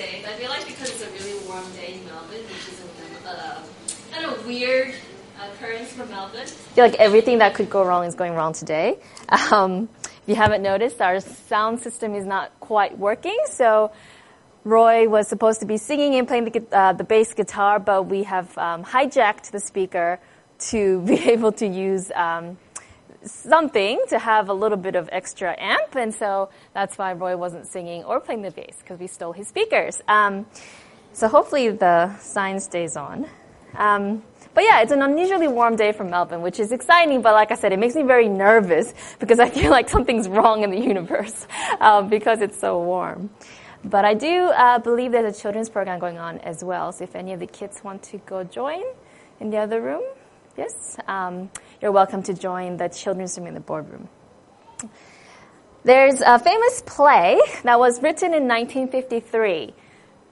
days. I feel like because it's a really warm day in Melbourne, which is a uh, kind of weird occurrence for Melbourne. I feel like everything that could go wrong is going wrong today. Um, if you haven't noticed, our sound system is not quite working, so Roy was supposed to be singing and playing the, uh, the bass guitar, but we have um, hijacked the speaker to be able to use um, something to have a little bit of extra amp, and so that's why Roy wasn't singing or playing the bass because we stole his speakers. Um, so hopefully the sign stays on. Um, but yeah, it's an unusually warm day for Melbourne, which is exciting. But like I said, it makes me very nervous because I feel like something's wrong in the universe um, because it's so warm. But I do uh, believe there's a children's program going on as well. So if any of the kids want to go join in the other room, yes, um, you're welcome to join the children's room in the boardroom. There's a famous play that was written in 1953.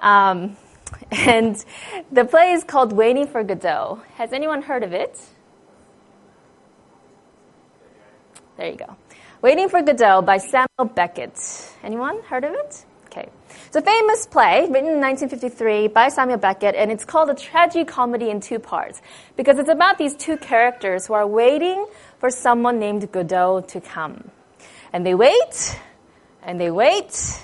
Um, and the play is called Waiting for Godot. Has anyone heard of it? There you go. Waiting for Godot by Samuel Beckett. Anyone heard of it? It's a famous play written in 1953 by Samuel Beckett, and it's called a tragicomedy in two parts because it's about these two characters who are waiting for someone named Godot to come. And they wait, and they wait,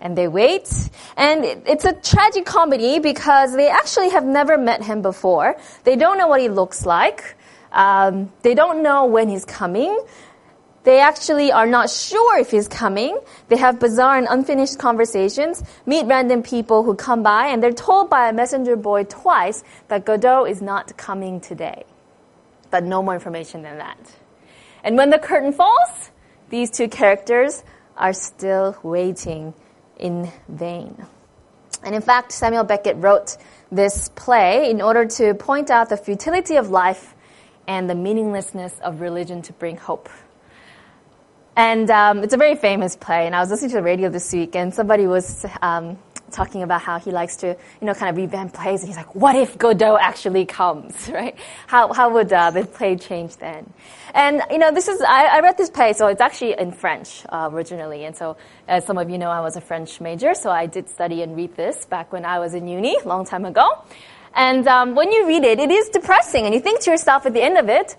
and they wait. And it's a tragic comedy because they actually have never met him before. They don't know what he looks like. Um, they don't know when he's coming. They actually are not sure if he's coming. They have bizarre and unfinished conversations, meet random people who come by, and they're told by a messenger boy twice that Godot is not coming today. But no more information than that. And when the curtain falls, these two characters are still waiting in vain. And in fact, Samuel Beckett wrote this play in order to point out the futility of life and the meaninglessness of religion to bring hope. And um, it's a very famous play. And I was listening to the radio this week, and somebody was um, talking about how he likes to, you know, kind of revamp plays. And he's like, what if Godot actually comes, right? How, how would uh, the play change then? And, you know, this is, I, I read this play, so it's actually in French uh, originally. And so, as some of you know, I was a French major, so I did study and read this back when I was in uni, long time ago. And um, when you read it, it is depressing. And you think to yourself at the end of it,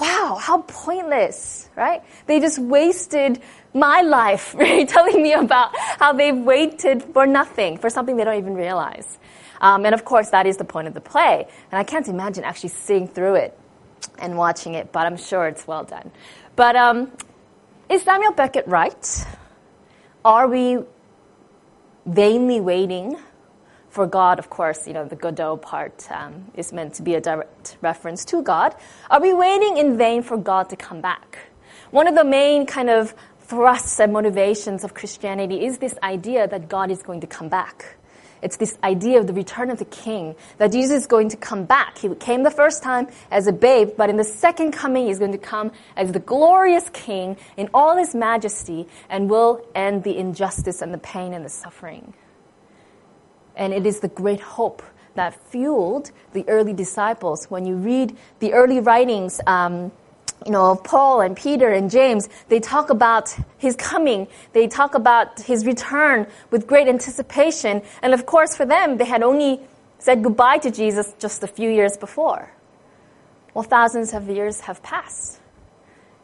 wow, how pointless, right? They just wasted my life, right? Telling me about how they've waited for nothing, for something they don't even realize. Um, and of course, that is the point of the play. And I can't imagine actually sitting through it and watching it, but I'm sure it's well done. But um, is Samuel Beckett right? Are we vainly waiting for God, of course, you know, the Godot part um, is meant to be a direct reference to God. Are we waiting in vain for God to come back? One of the main kind of thrusts and motivations of Christianity is this idea that God is going to come back. It's this idea of the return of the king, that Jesus is going to come back. He came the first time as a babe, but in the second coming, he's going to come as the glorious king in all his majesty and will end the injustice and the pain and the suffering. And it is the great hope that fueled the early disciples. When you read the early writings, um, you know, of Paul and Peter and James, they talk about his coming. They talk about his return with great anticipation. And of course, for them, they had only said goodbye to Jesus just a few years before. Well, thousands of years have passed.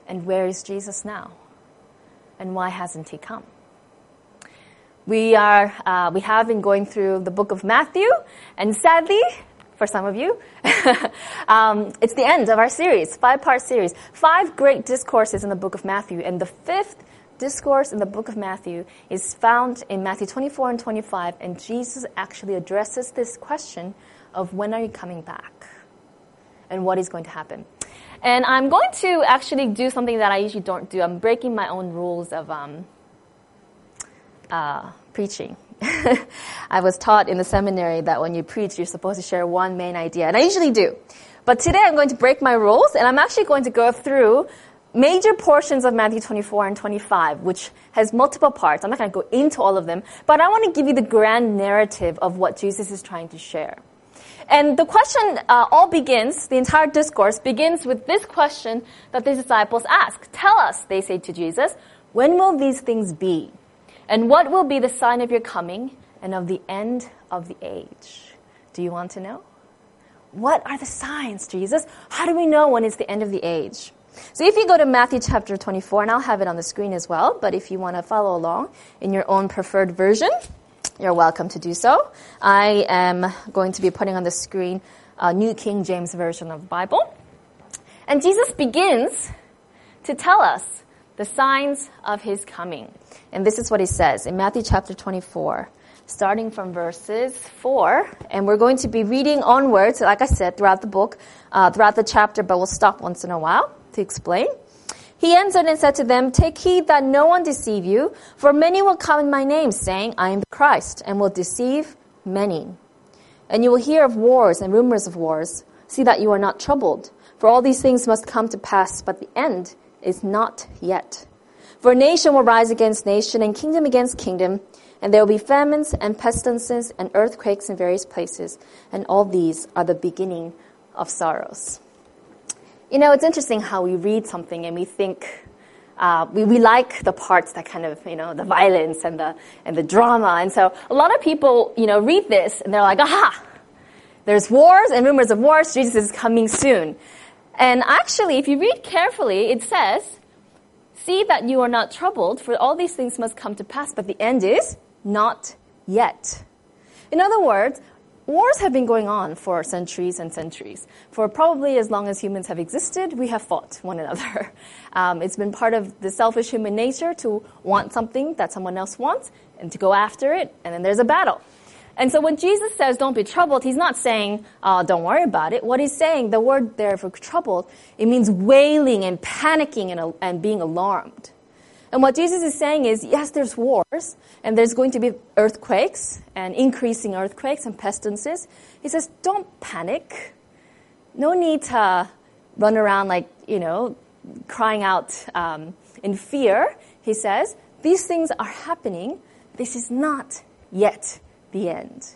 And where is Jesus now? And why hasn't he come? We are, uh, we have been going through the book of Matthew, and sadly, for some of you, um, it's the end of our series, five-part series. Five great discourses in the book of Matthew, and the fifth discourse in the book of Matthew is found in Matthew 24 and 25, and Jesus actually addresses this question of when are you coming back? And what is going to happen? And I'm going to actually do something that I usually don't do. I'm breaking my own rules of um, uh, preaching. I was taught in the seminary that when you preach, you're supposed to share one main idea, and I usually do. But today I'm going to break my rules, and I'm actually going to go through major portions of Matthew 24 and 25, which has multiple parts. I'm not going to go into all of them, but I want to give you the grand narrative of what Jesus is trying to share. And the question uh, all begins, the entire discourse begins with this question that the disciples ask. Tell us, they say to Jesus, when will these things be? And what will be the sign of your coming and of the end of the age. Do you want to know? What are the signs, Jesus? How do we know when it's the end of the age? So if you go to Matthew chapter 24, and I'll have it on the screen as well, but if you want to follow along in your own preferred version, you're welcome to do so. I am going to be putting on the screen a New King James Version of the Bible. And Jesus begins to tell us the signs of his coming. And this is what he says in Matthew chapter 24, starting from verses 4. And we're going to be reading onwards, like I said, throughout the book, uh, throughout the chapter, but we'll stop once in a while to explain. He answered and said to them, Take heed that no one deceive you, for many will come in my name, saying, I am the Christ, and will deceive many. And you will hear of wars and rumors of wars. See that you are not troubled, for all these things must come to pass, but the end is not yet. For nation will rise against nation, and kingdom against kingdom, and there will be famines and pestilences and earthquakes in various places, and all these are the beginning of sorrows. You know, it's interesting how we read something and we think, uh, we, we like the parts that kind of, you know, the violence and the, and the drama. And so a lot of people, you know, read this and they're like, aha, there's wars and rumors of wars. Jesus is coming soon. And actually, if you read carefully, it says, see that you are not troubled, for all these things must come to pass, but the end is not yet. In other words, wars have been going on for centuries and centuries. For probably as long as humans have existed, we have fought one another. Um, it's been part of the selfish human nature to want something that someone else wants and to go after it, and then there's a battle. And so when Jesus says, don't be troubled, he's not saying, oh, don't worry about it. What he's saying, the word there for troubled, it means wailing and panicking and, and being alarmed. And what Jesus is saying is, yes, there's wars, and there's going to be earthquakes, and increasing earthquakes and pestilences. He says, don't panic. No need to run around like, you know, crying out um, in fear. He says, these things are happening. This is not yet the end.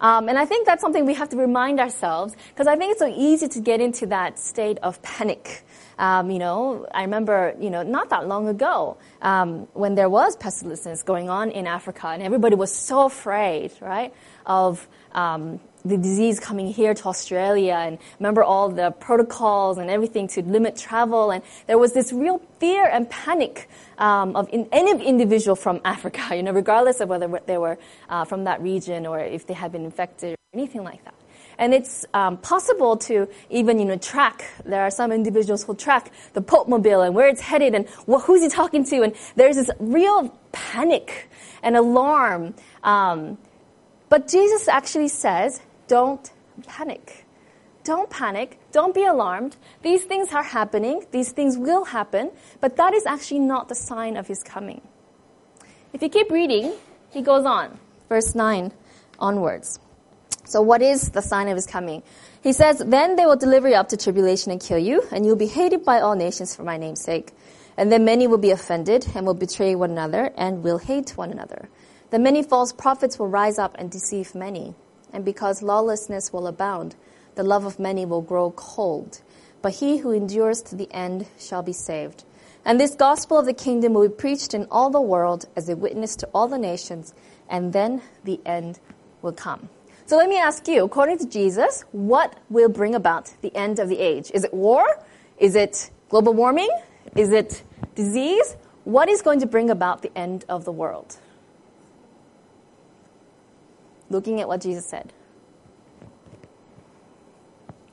Um, and I think that's something we have to remind ourselves because I think it's so easy to get into that state of panic. Um, you know, I remember, you know, not that long ago um, when there was pestilence going on in Africa, and everybody was so afraid, right, of um, the disease coming here to Australia, and remember all the protocols and everything to limit travel, and there was this real fear and panic um, of in, any individual from Africa, you know, regardless of whether they were uh, from that region or if they had been infected or anything like that. And it's um, possible to even, you know, track. There are some individuals who track the Pope Mobile and where it's headed and who's he talking to. And there's this real panic and alarm. Um, but Jesus actually says, don't panic. Don't panic. Don't be alarmed. These things are happening. These things will happen. But that is actually not the sign of his coming. If you keep reading, he goes on. Verse 9 onwards. So what is the sign of his coming? He says, Then they will deliver you up to tribulation and kill you, and you will be hated by all nations for my name's sake. And then many will be offended and will betray one another and will hate one another. Then many false prophets will rise up and deceive many. And because lawlessness will abound, the love of many will grow cold. But he who endures to the end shall be saved. And this gospel of the kingdom will be preached in all the world as a witness to all the nations, and then the end will come. So let me ask you, according to Jesus, what will bring about the end of the age? Is it war? Is it global warming? Is it disease? What is going to bring about the end of the world? Looking at what Jesus said.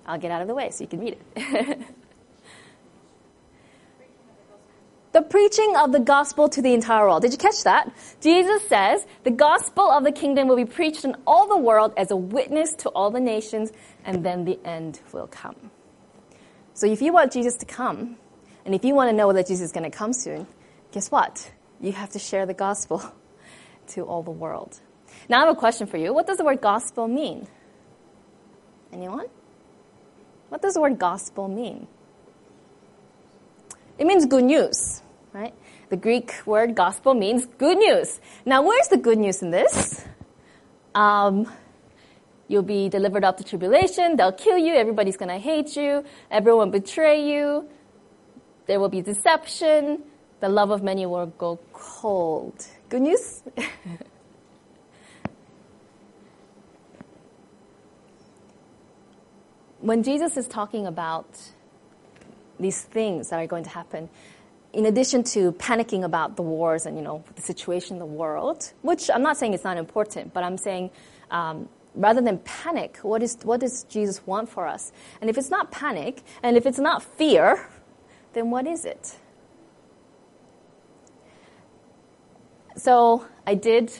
I'll get out of the way so you can read it. the preaching of the gospel to the entire world. Did you catch that? Jesus says the gospel of the kingdom will be preached in all the world as a witness to all the nations, and then the end will come. So if you want Jesus to come, and if you want to know that Jesus is going to come soon, guess what? You have to share the gospel to all the world. Now I have a question for you. What does the word gospel mean? Anyone? What does the word gospel mean? It means good news right? The Greek word gospel means good news. Now, where's the good news in this? Um, you'll be delivered up to tribulation. They'll kill you. Everybody's going to hate you. Everyone betray you. There will be deception. The love of many will go cold. Good news? when Jesus is talking about these things that are going to happen, in addition to panicking about the wars and you know the situation in the world, which I'm not saying it's not important, but I'm saying um, rather than panic, what is what does Jesus want for us? And if it's not panic, and if it's not fear, then what is it? So I did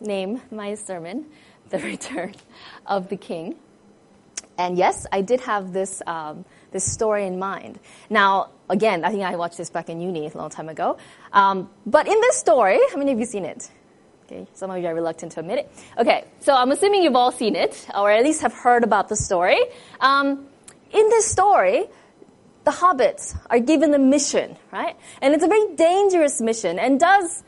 name my sermon "The Return of the King," and yes, I did have this. Um, this story in mind. Now, again, I think I watched this back in uni a long time ago. Um, but in this story, how many of you seen it? Okay, some of you are reluctant to admit it. Okay, so I'm assuming you've all seen it, or at least have heard about the story. Um, in this story, the hobbits are given a mission, right? And it's a very dangerous mission. And does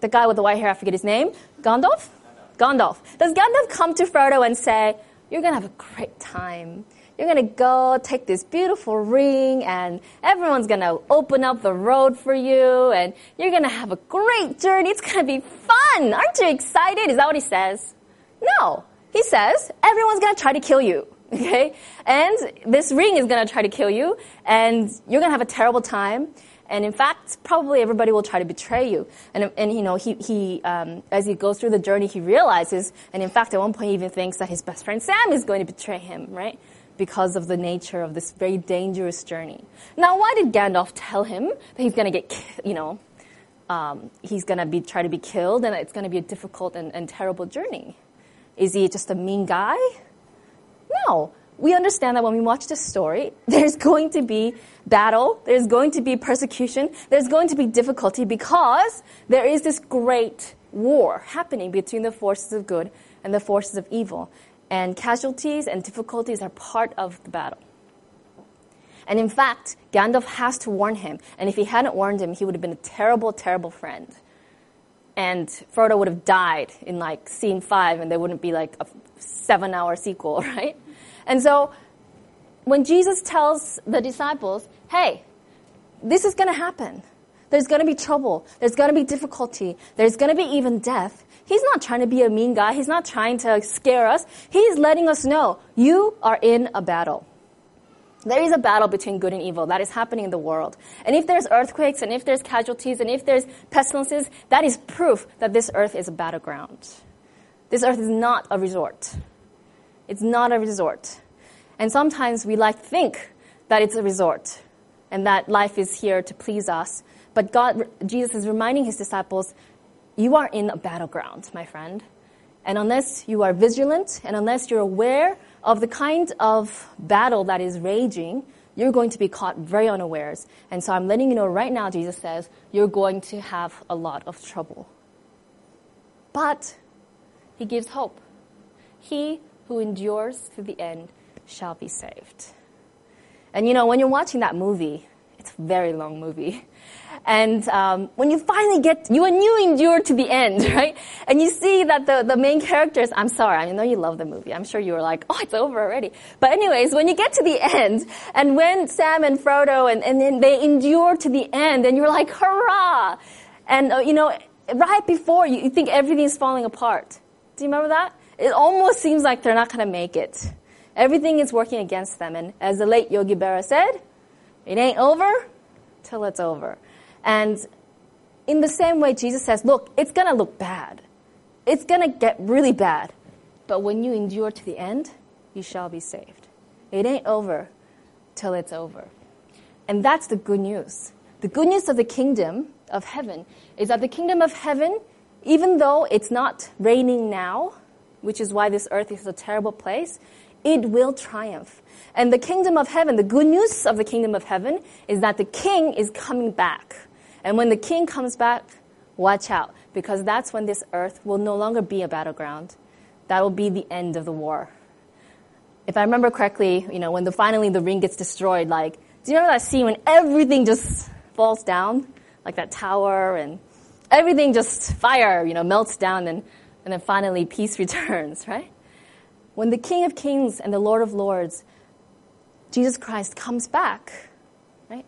the guy with the white hair, I forget his name, Gandalf? Gandalf. Does Gandalf come to Frodo and say, You're going to have a great time. You're going to go take this beautiful ring and everyone's going to open up the road for you and you're going to have a great journey. It's going to be fun. Aren't you excited? Is that what he says? No. He says everyone's going to try to kill you. Okay? And this ring is going to try to kill you and you're going to have a terrible time. And in fact, probably everybody will try to betray you. And, and you know, he, he um, as he goes through the journey, he realizes, and in fact, at one point, he even thinks that his best friend Sam is going to betray him, right? because of the nature of this very dangerous journey. Now, why did Gandalf tell him that he's going to get, you know, um, he's going to be try to be killed and it's going to be a difficult and, and terrible journey? Is he just a mean guy? No. We understand that when we watch this story, there's going to be battle, there's going to be persecution, there's going to be difficulty because there is this great war happening between the forces of good and the forces of evil and casualties and difficulties are part of the battle. And in fact, Gandalf has to warn him, and if he hadn't warned him, he would have been a terrible, terrible friend. And Frodo would have died in like scene five, and there wouldn't be like a seven hour sequel, right? And so, when Jesus tells the disciples, hey, this is going to happen, there's going to be trouble, there's going to be difficulty, there's going to be even death, He's not trying to be a mean guy. He's not trying to scare us. He's letting us know you are in a battle. There is a battle between good and evil that is happening in the world. And if there's earthquakes and if there's casualties and if there's pestilences, that is proof that this earth is a battleground. This earth is not a resort. It's not a resort. And sometimes we like to think that it's a resort and that life is here to please us. But God, Jesus is reminding his disciples you are in a battleground, my friend. And unless you are vigilant and unless you're aware of the kind of battle that is raging, you're going to be caught very unawares. And so I'm letting you know right now, Jesus says, you're going to have a lot of trouble. But he gives hope. He who endures to the end shall be saved. And you know, when you're watching that movie, it's a very long movie. And um, when you finally get, you and you endure to the end, right? And you see that the, the main characters, I'm sorry, I know you love the movie. I'm sure you were like, oh, it's over already. But anyways, when you get to the end, and when Sam and Frodo, and, and then they endure to the end, and you're like, hurrah! And, uh, you know, right before you, you think everything's falling apart. Do you remember that? It almost seems like they're not going to make it. Everything is working against them. And as the late Yogi Berra said, it ain't over till it's over. And in the same way, Jesus says, look, it's going to look bad. It's going to get really bad. But when you endure to the end, you shall be saved. It ain't over till it's over. And that's the good news. The good news of the kingdom of heaven is that the kingdom of heaven, even though it's not reigning now, which is why this earth is a terrible place, it will triumph. And the kingdom of heaven, the good news of the kingdom of heaven is that the king is coming back. And when the king comes back, watch out, because that's when this earth will no longer be a battleground. That will be the end of the war. If I remember correctly, you know, when the, finally the ring gets destroyed, like, do you remember that scene when everything just falls down? Like that tower and everything just fire, you know, melts down and, and then finally peace returns, right? When the King of Kings and the Lord of Lords, Jesus Christ comes back, right?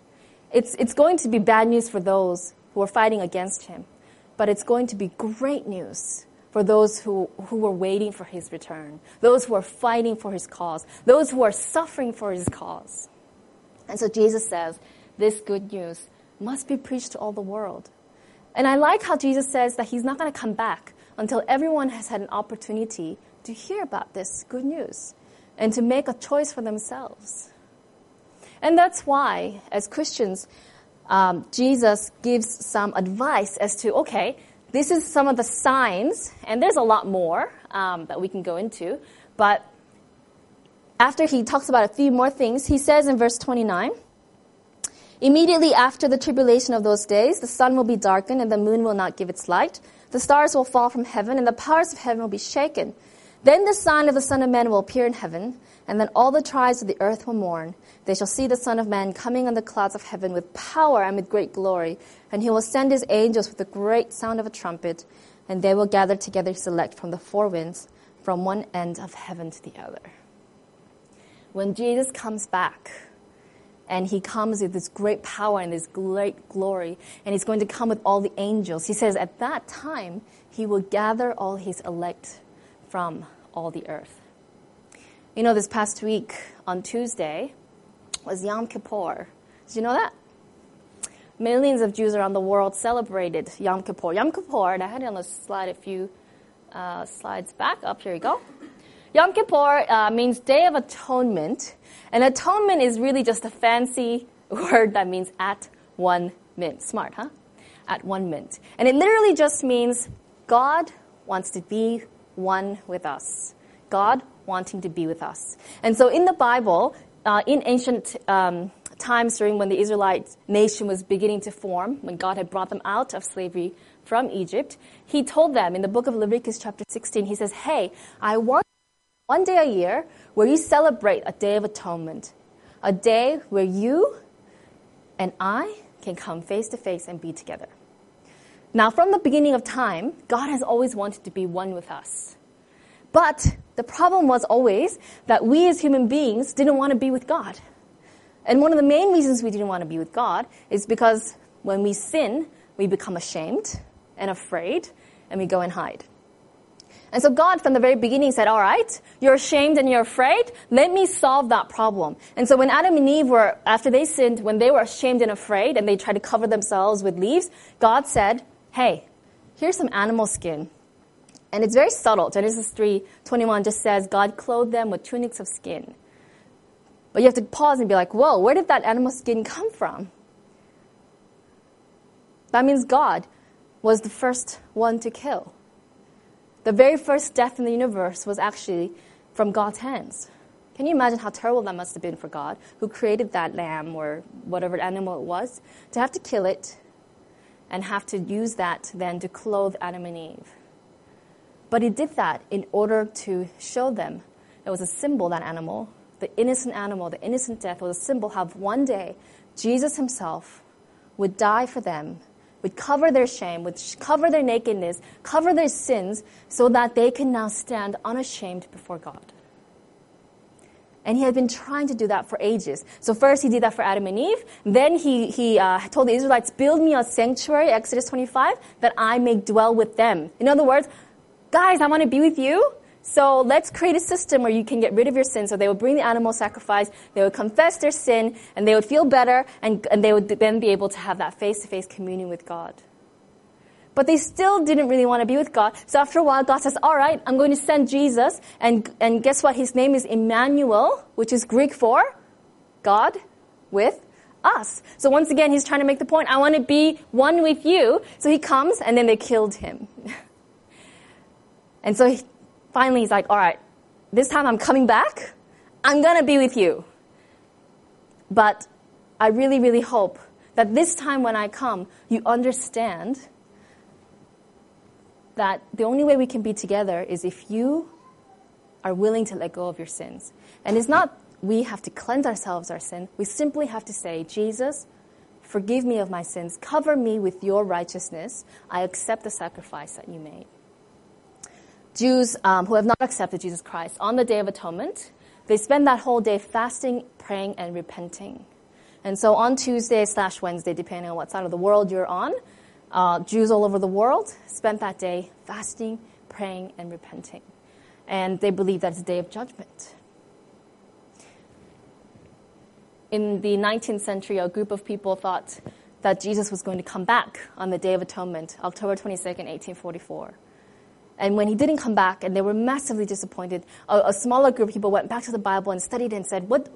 it's, it's going to be bad news for those who are fighting against him, but it's going to be great news for those who, who were waiting for his return, those who are fighting for his cause, those who are suffering for his cause. And so Jesus says, this good news must be preached to all the world. And I like how Jesus says that he's not going to come back until everyone has had an opportunity to hear about this good news and to make a choice for themselves. And that's why, as Christians, um, Jesus gives some advice as to, okay, this is some of the signs, and there's a lot more um, that we can go into, but after he talks about a few more things, he says in verse 29, Immediately after the tribulation of those days, the sun will be darkened and the moon will not give its light. The stars will fall from heaven and the powers of heaven will be shaken. Then the sign of the Son of Man will appear in heaven, and then all the tribes of the earth will mourn. They shall see the Son of Man coming on the clouds of heaven with power and with great glory, and he will send his angels with a great sound of a trumpet, and they will gather together his elect from the four winds, from one end of heaven to the other. When Jesus comes back, and he comes with this great power and this great glory, and he's going to come with all the angels. He says at that time, he will gather all his elect from all the earth. You know, this past week on Tuesday was Yom Kippur. Did you know that? Millions of Jews around the world celebrated Yom Kippur. Yom Kippur, and I had it on the slide a few uh, slides back. Up, here you go. Yom Kippur uh, means Day of Atonement, and atonement is really just a fancy word that means at one mint. Smart, huh? At one mint. And it literally just means God wants to be one with us. God wanting to be with us. And so in the Bible, uh, in ancient um, times during when the Israelite nation was beginning to form, when God had brought them out of slavery from Egypt, he told them in the book of Leviticus chapter 16, he says, Hey, I want one day a year where you celebrate a day of atonement, a day where you and I can come face to face and be together. Now, from the beginning of time, God has always wanted to be one with us. But the problem was always that we as human beings didn't want to be with God. And one of the main reasons we didn't want to be with God is because when we sin, we become ashamed and afraid and we go and hide. And so God from the very beginning said, all right, you're ashamed and you're afraid. Let me solve that problem. And so when Adam and Eve were, after they sinned, when they were ashamed and afraid and they tried to cover themselves with leaves, God said, hey, here's some animal skin. And it's very subtle. Genesis 3, 21 just says, God clothed them with tunics of skin. But you have to pause and be like, whoa, where did that animal skin come from? That means God was the first one to kill. The very first death in the universe was actually from God's hands. Can you imagine how terrible that must have been for God, who created that lamb or whatever animal it was, to have to kill it and have to use that then to clothe Adam and Eve? But he did that in order to show them it was a symbol, that animal, the innocent animal, the innocent death was a symbol of one day Jesus himself would die for them, would cover their shame, would cover their nakedness, cover their sins, so that they can now stand unashamed before God. And he had been trying to do that for ages. So first he did that for Adam and Eve. Then he, he uh, told the Israelites, build me a sanctuary, Exodus 25, that I may dwell with them. In other words, guys, I want to be with you. So let's create a system where you can get rid of your sin. So they would bring the animal sacrifice, they would confess their sin, and they would feel better, and, and they would then be able to have that face to face communion with God. But they still didn't really want to be with God. So after a while, God says, all right, I'm going to send Jesus. And, and guess what? His name is Emmanuel, which is Greek for God with us. So once again, he's trying to make the point, I want to be one with you. So he comes, and then they killed him. and so he, finally he's like, all right, this time I'm coming back. I'm going to be with you. But I really, really hope that this time when I come, you understand that the only way we can be together is if you are willing to let go of your sins. And it's not we have to cleanse ourselves our sin. We simply have to say, Jesus, forgive me of my sins. Cover me with your righteousness. I accept the sacrifice that you made. Jews um, who have not accepted Jesus Christ on the Day of Atonement, they spend that whole day fasting, praying, and repenting. And so on Tuesday slash Wednesday, depending on what side of the world you're on, uh, Jews all over the world spent that day fasting, praying, and repenting. And they believe that it's a day of judgment. In the 19th century, a group of people thought that Jesus was going to come back on the Day of Atonement, October 22nd, 1844. And when he didn't come back, and they were massively disappointed, a, a, smaller group of people went back to the Bible and studied and said, what,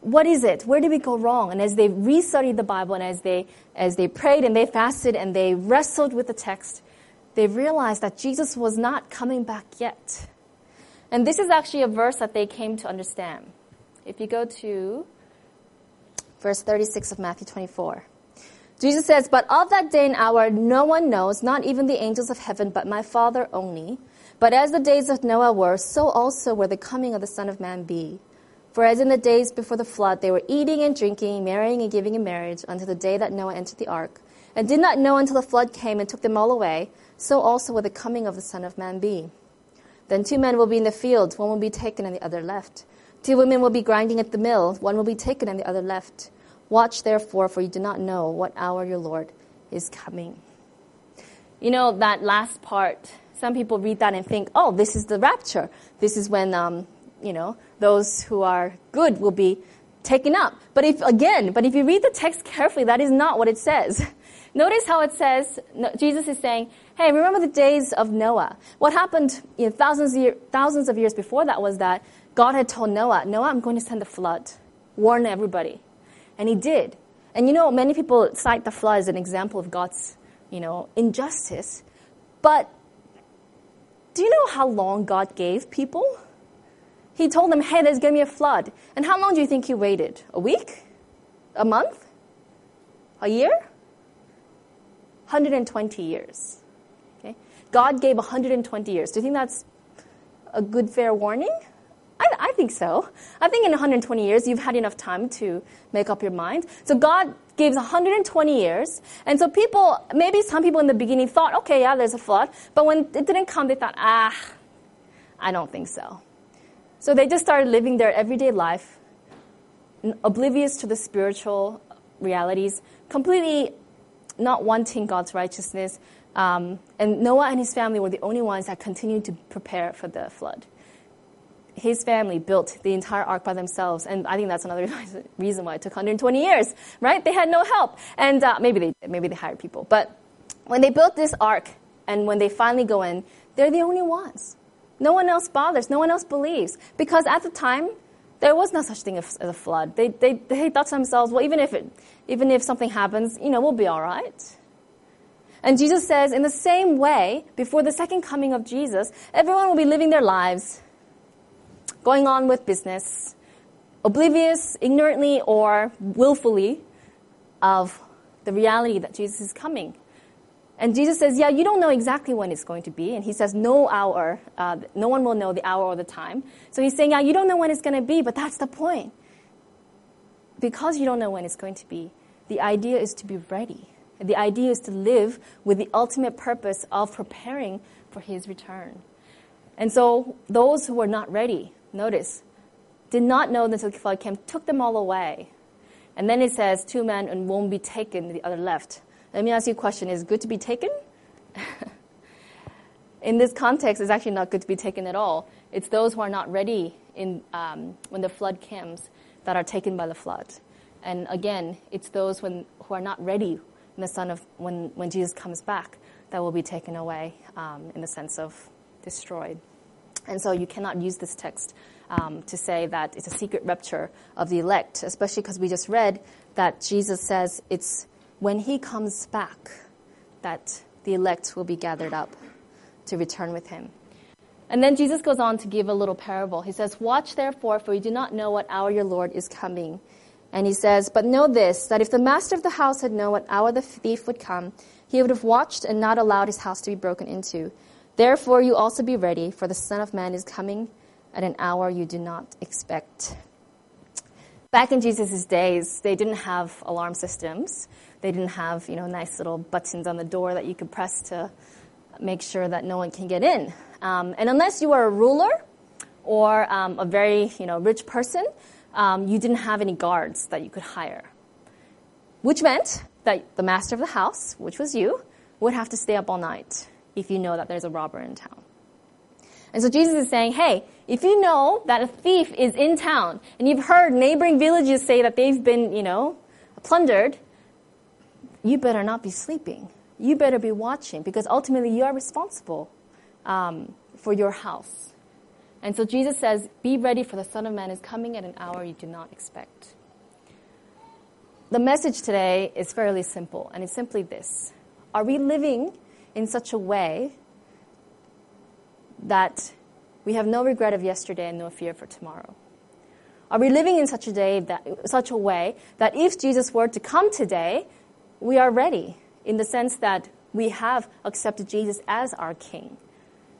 what is it? Where did we go wrong? And as they restudied the Bible and as they, as they prayed and they fasted and they wrestled with the text, they realized that Jesus was not coming back yet. And this is actually a verse that they came to understand. If you go to verse 36 of Matthew 24. Jesus says, But of that day and hour no one knows, not even the angels of heaven, but my Father only. But as the days of Noah were, so also will the coming of the Son of Man be. For as in the days before the flood, they were eating and drinking, marrying and giving in marriage, until the day that Noah entered the ark, and did not know until the flood came and took them all away, so also will the coming of the Son of Man be. Then two men will be in the field, one will be taken and the other left. Two women will be grinding at the mill, one will be taken and the other left. Watch therefore, for you do not know what hour your Lord is coming. You know, that last part, some people read that and think, oh, this is the rapture. This is when, um, you know, those who are good will be taken up. But if, again, but if you read the text carefully, that is not what it says. Notice how it says, Jesus is saying, hey, remember the days of Noah. What happened you know, thousands, of year, thousands of years before that was that God had told Noah, Noah, I'm going to send a flood. Warn everybody. And he did. And you know, many people cite the flood as an example of God's, you know, injustice. But do you know how long God gave people? He told them, hey, there's going to be a flood. And how long do you think he waited? A week? A month? A year? 120 years. Okay? God gave 120 years. Do you think that's a good, fair warning? I, I think so. I think in 120 years, you've had enough time to make up your mind. So God gives 120 years. And so people, maybe some people in the beginning thought, okay, yeah, there's a flood. But when it didn't come, they thought, ah, I don't think so. So they just started living their everyday life, oblivious to the spiritual realities, completely not wanting God's righteousness. Um, and Noah and his family were the only ones that continued to prepare for the flood his family built the entire ark by themselves, and I think that's another reason why it took 120 years, right? They had no help, and uh, maybe they maybe they hired people, but when they built this ark, and when they finally go in, they're the only ones. No one else bothers. No one else believes because at the time there was no such thing as a flood. They they they thought to themselves, well, even if it even if something happens, you know, we'll be all right. And Jesus says, in the same way, before the second coming of Jesus, everyone will be living their lives going on with business, oblivious, ignorantly, or willfully of the reality that Jesus is coming. And Jesus says, Yeah, you don't know exactly when it's going to be. And he says, No hour, uh, no one will know the hour or the time. So he's saying, Yeah, you don't know when it's going to be, but that's the point. Because you don't know when it's going to be, the idea is to be ready. The idea is to live with the ultimate purpose of preparing for his return. And so those who are not ready, Notice, did not know until the flood came, took them all away. And then it says, two men and won't be taken, the other left. Let me ask you a question. Is good to be taken? in this context, it's actually not good to be taken at all. It's those who are not ready in, um, when the flood comes that are taken by the flood. And again, it's those when, who are not ready in the son of when, when Jesus comes back that will be taken away um, in the sense of destroyed. And so you cannot use this text um, to say that it's a secret rapture of the elect, especially because we just read that Jesus says it's when he comes back that the elect will be gathered up to return with him. And then Jesus goes on to give a little parable. He says, Watch therefore, for you do not know what hour your Lord is coming. And he says, But know this, that if the master of the house had known what hour the thief would come, he would have watched and not allowed his house to be broken into. Therefore, you also be ready, for the Son of Man is coming at an hour you do not expect. Back in Jesus' days, they didn't have alarm systems. They didn't have, you know, nice little buttons on the door that you could press to make sure that no one can get in. Um, and unless you were a ruler or um, a very, you know, rich person, um, you didn't have any guards that you could hire. Which meant that the master of the house, which was you, would have to stay up all night if you know that there's a robber in town. And so Jesus is saying, hey, if you know that a thief is in town and you've heard neighboring villages say that they've been, you know, plundered, you better not be sleeping. You better be watching because ultimately you are responsible um, for your house. And so Jesus says, Be ready, for the Son of Man is coming at an hour you do not expect. The message today is fairly simple, and it's simply this Are we living in such a way that we have no regret of yesterday and no fear for tomorrow? Are we living in such a day that such a way that if Jesus were to come today, we are ready in the sense that we have accepted Jesus as our king.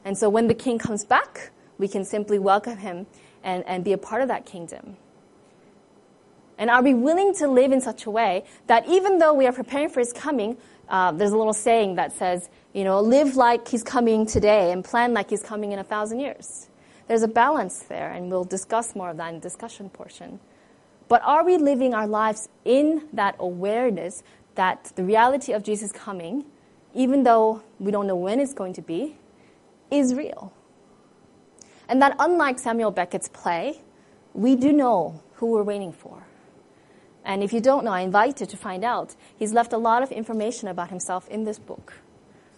And so when the king comes back, we can simply welcome him and, and be a part of that kingdom. And are we willing to live in such a way that even though we are preparing for his coming, uh, there's a little saying that says, you know, live like he's coming today and plan like he's coming in a thousand years. There's a balance there, and we'll discuss more of that in the discussion portion. But are we living our lives in that awareness that the reality of Jesus coming, even though we don't know when it's going to be, is real? And that unlike Samuel Beckett's play, we do know who we're waiting for. And if you don't know, I invite you to find out. He's left a lot of information about himself in this book,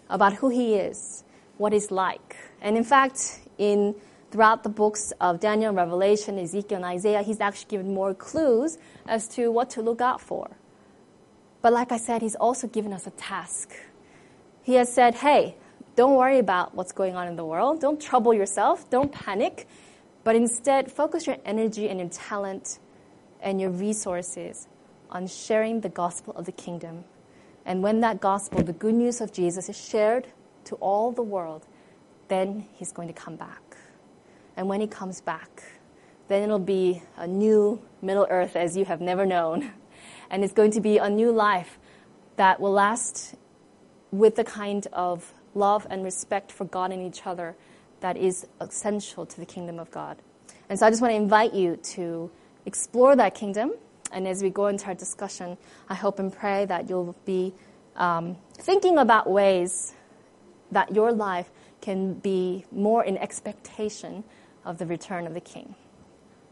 about who he is, what he's like. And in fact, in throughout the books of Daniel, Revelation, Ezekiel, and Isaiah, he's actually given more clues as to what to look out for. But like I said, he's also given us a task. He has said, hey, don't worry about what's going on in the world. Don't trouble yourself. Don't panic. But instead, focus your energy and your talent and your resources on sharing the gospel of the kingdom. And when that gospel, the good news of Jesus, is shared to all the world, then he's going to come back. And when he comes back, then it'll be a new Middle Earth as you have never known. And it's going to be a new life that will last with the kind of love and respect for God and each other that is essential to the kingdom of God. And so I just want to invite you to explore that kingdom. And as we go into our discussion, I hope and pray that you'll be um, thinking about ways that your life can be more in expectation of the return of the King.